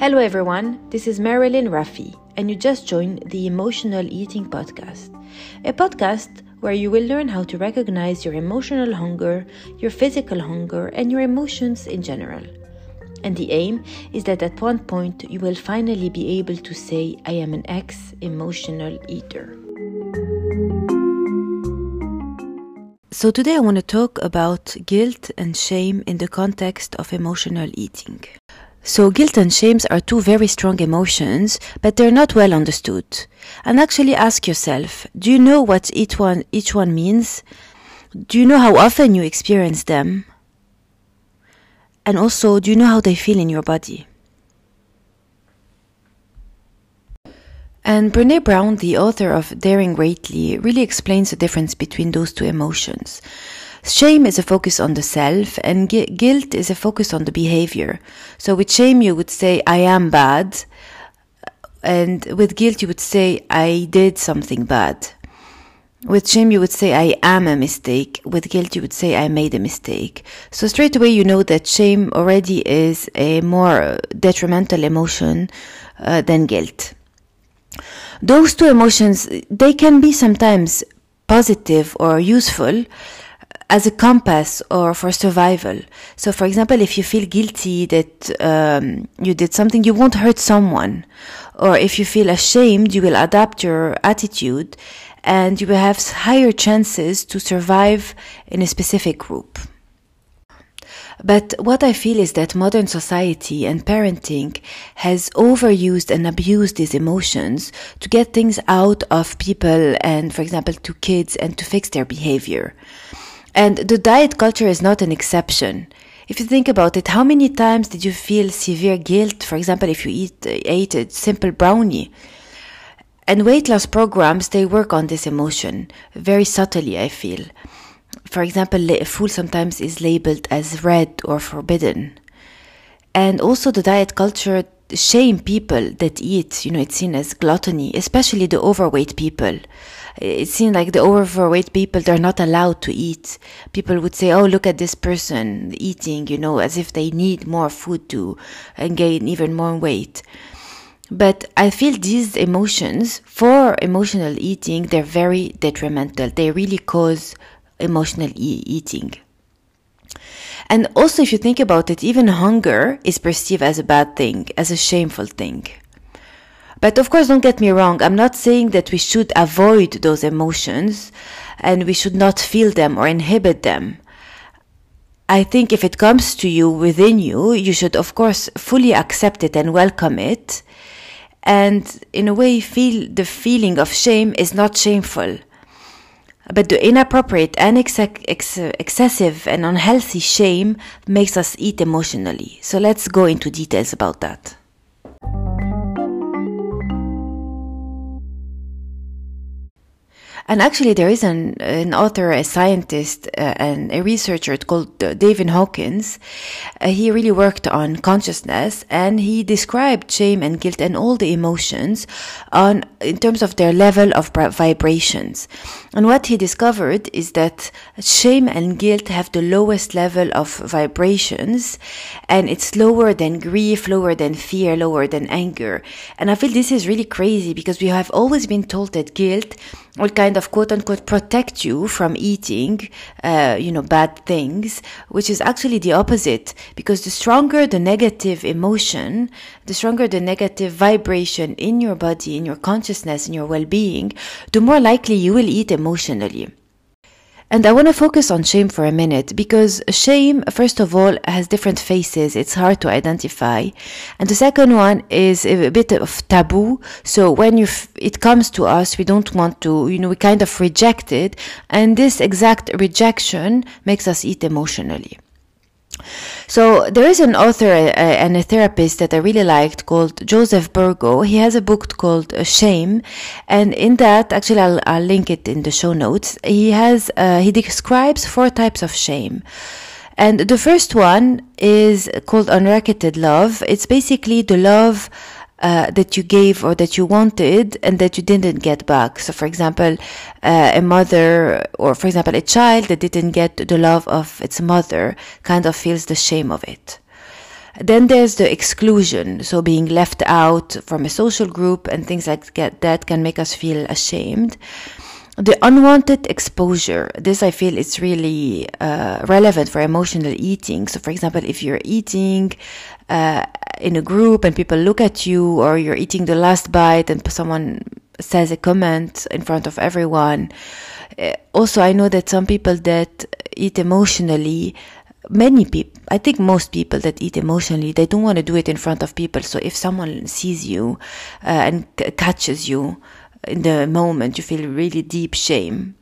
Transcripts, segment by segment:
Hello, everyone. This is Marilyn Rafi, and you just joined the Emotional Eating Podcast, a podcast where you will learn how to recognize your emotional hunger, your physical hunger, and your emotions in general. And the aim is that at one point you will finally be able to say, I am an ex emotional eater. So, today I want to talk about guilt and shame in the context of emotional eating. So, guilt and shame are two very strong emotions, but they're not well understood. And actually ask yourself do you know what each one, each one means? Do you know how often you experience them? And also, do you know how they feel in your body? And Brene Brown, the author of Daring Greatly, really explains the difference between those two emotions. Shame is a focus on the self, and gu- guilt is a focus on the behavior. So, with shame, you would say, I am bad. And with guilt, you would say, I did something bad. With shame, you would say, I am a mistake. With guilt, you would say, I made a mistake. So straight away, you know that shame already is a more detrimental emotion uh, than guilt. Those two emotions, they can be sometimes positive or useful as a compass or for survival. So, for example, if you feel guilty that um, you did something, you won't hurt someone. Or if you feel ashamed, you will adapt your attitude and you will have higher chances to survive in a specific group. But what I feel is that modern society and parenting has overused and abused these emotions to get things out of people and, for example, to kids and to fix their behavior. And the diet culture is not an exception. If you think about it, how many times did you feel severe guilt, for example, if you eat, uh, ate a simple brownie? And weight loss programs, they work on this emotion very subtly, I feel. For example, food sometimes is labeled as red or forbidden. And also the diet culture shame people that eat, you know, it's seen as gluttony, especially the overweight people. It seems like the overweight people, they're not allowed to eat. People would say, oh, look at this person eating, you know, as if they need more food to uh, gain even more weight. But I feel these emotions, for emotional eating, they're very detrimental. They really cause emotional e- eating. And also, if you think about it, even hunger is perceived as a bad thing, as a shameful thing. But of course, don't get me wrong, I'm not saying that we should avoid those emotions and we should not feel them or inhibit them. I think if it comes to you within you, you should, of course, fully accept it and welcome it. And in a way, feel the feeling of shame is not shameful but the inappropriate and ex- ex- excessive and unhealthy shame makes us eat emotionally. So let's go into details about that. And actually, there is an, an author, a scientist, uh, and a researcher called uh, David Hawkins. Uh, he really worked on consciousness and he described shame and guilt and all the emotions on, in terms of their level of vibrations. And what he discovered is that shame and guilt have the lowest level of vibrations and it's lower than grief, lower than fear, lower than anger. And I feel this is really crazy because we have always been told that guilt will kind of quote unquote protect you from eating, uh, you know, bad things, which is actually the opposite. Because the stronger the negative emotion, the stronger the negative vibration in your body, in your consciousness, in your well-being, the more likely you will eat emotionally. And I want to focus on shame for a minute because shame, first of all, has different faces. It's hard to identify. And the second one is a bit of taboo. So when you f- it comes to us, we don't want to, you know, we kind of reject it. And this exact rejection makes us eat emotionally. So there is an author uh, and a therapist that I really liked called Joseph Burgo. He has a book called uh, Shame, and in that, actually, I'll, I'll link it in the show notes. He has uh, he describes four types of shame. And the first one is called unrequited love. It's basically the love uh, that you gave or that you wanted and that you didn't get back. So, for example, uh, a mother or, for example, a child that didn't get the love of its mother kind of feels the shame of it. Then there's the exclusion, so being left out from a social group and things like that can make us feel ashamed. The unwanted exposure, this I feel is really uh, relevant for emotional eating. So, for example, if you're eating uh, in a group and people look at you, or you're eating the last bite and someone says a comment in front of everyone. Uh, also, I know that some people that eat emotionally many people, I think most people that eat emotionally, they don't want to do it in front of people. So if someone sees you uh, and c- catches you in the moment, you feel really deep shame.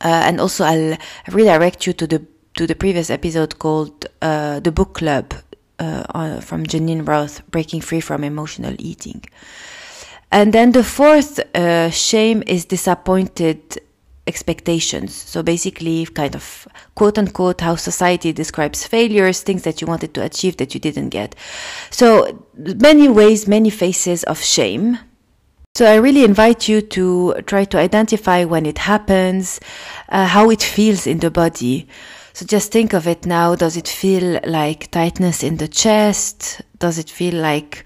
Uh, and also, I'll redirect you to the to the previous episode called uh, the book club uh, from Geneen Roth, Breaking Free from Emotional Eating. And then the fourth uh, shame is disappointed expectations. So basically, kind of quote unquote, how society describes failures, things that you wanted to achieve that you didn't get. So many ways, many faces of shame. So I really invite you to try to identify when it happens, uh, how it feels in the body. So just think of it now. Does it feel like tightness in the chest? Does it feel like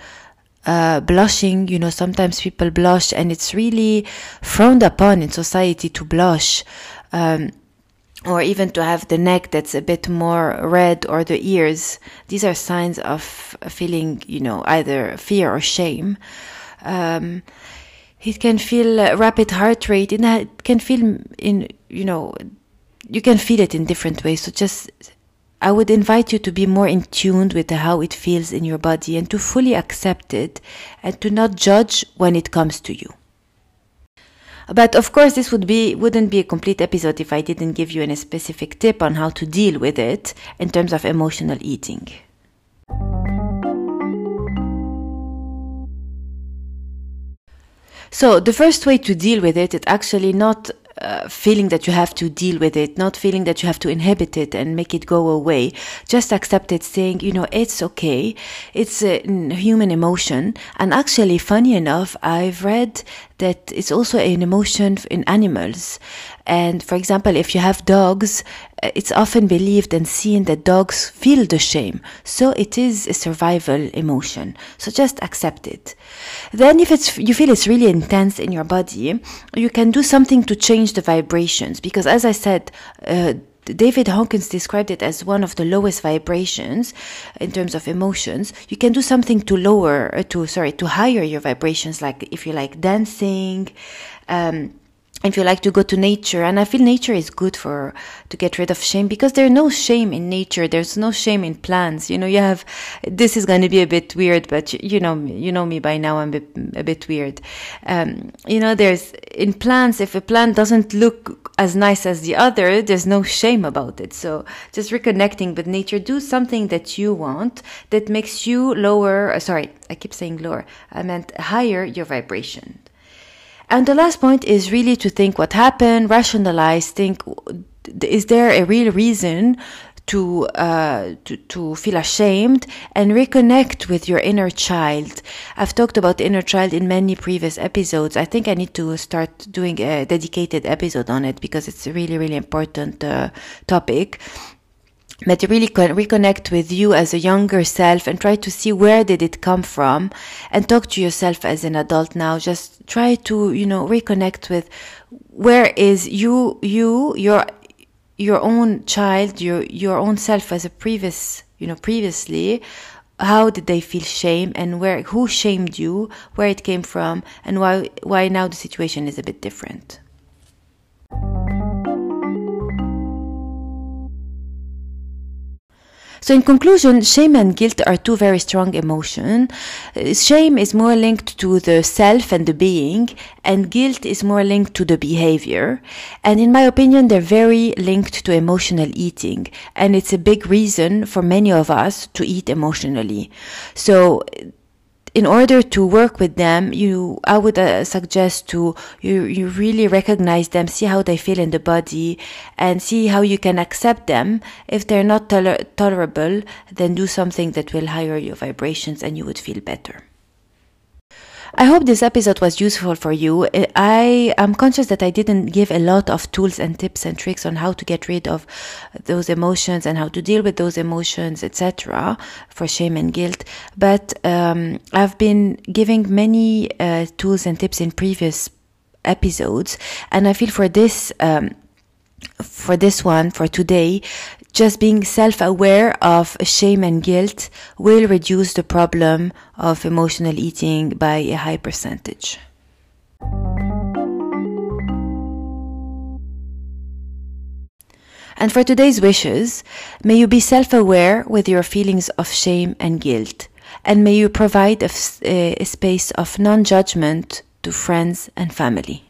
uh, blushing. You know, sometimes people blush, and it's really frowned upon in society to blush. Um, or even to have the neck that's a bit more red or the ears. These are signs of feeling, you know, either fear or shame. Um, it can feel rapid heart rate. It can feel in, you know, you can feel it in different ways. So just I would invite you to be more in tune with how it feels in your body and to fully accept it and to not judge when it comes to you. But of course, this would be wouldn't be a complete episode if I didn't give you any specific tip on how to deal with it in terms of emotional eating. So the first way to deal with it is actually not uh, feeling that you have to deal with it, not feeling that you have to inhibit it and make it go away. Just accept it, saying, you know, it's okay. It's a human emotion. And actually, funny enough, I've read that it's also an emotion in animals. And for example, if you have dogs, uh, it's often believed and seen that dogs feel the shame. So it is a survival emotion. So just accept it. Then if it's, you feel it's really intense in your body, you can do something to change the vibrations. Because as I said, uh, David Hawkins described it as one of the lowest vibrations in terms of emotions. You can do something to lower, uh, to, sorry, to higher your vibrations, like if you like dancing, um, if you like to go to nature and i feel nature is good for to get rid of shame because there's no shame in nature there's no shame in plants. You know you have this is going to be a bit weird but you know you know me by now i'm a bit, a bit weird. Um, you know there's in plants if a plant doesn't look as nice as the other there's no shame about it. So just reconnecting with nature do something that you want that makes you lower sorry i keep saying lower i meant higher your vibration and the last point is really to think what happened, rationalize, think, is there a real reason to, uh, to, to feel ashamed and reconnect with your inner child. I've talked about inner child in many previous episodes. I think I need to start doing a dedicated episode on it because it's a really, really important uh, topic but really reconnect with you as a younger self and try to see where did it come from and talk to yourself as an adult now. Just try to you know reconnect with where is you you your your own child your your own self as a previous you know previously. How did they feel shame and where who shamed you where it came from and why why now the situation is a bit different So in conclusion, shame and guilt are two very strong emotions. Shame is more linked to the self and the being, and guilt is more linked to the behavior. And in my opinion, they're very linked to emotional eating. And it's a big reason for many of us to eat emotionally. So in order to work with them, you, I would uh, suggest to you, you really recognize them, see how they feel in the body, and see how you can accept them. If they're not toler- tolerable, then do something that will higher your vibrations, and you would feel better. I hope this episode was useful for you. I am conscious that I didn't give a lot of tools and tips and tricks on how to get rid of those emotions and how to deal with those emotions, etc., for shame and guilt. But um, I've been giving many uh, tools and tips in previous episodes, and I feel for this. Um, for this one, for today, just being self-aware of shame and guilt will reduce the problem of emotional eating by a high percentage. And for today's wishes, may you be self-aware with your feelings of shame and guilt, and may you provide a, a space of non-judgment to friends and family.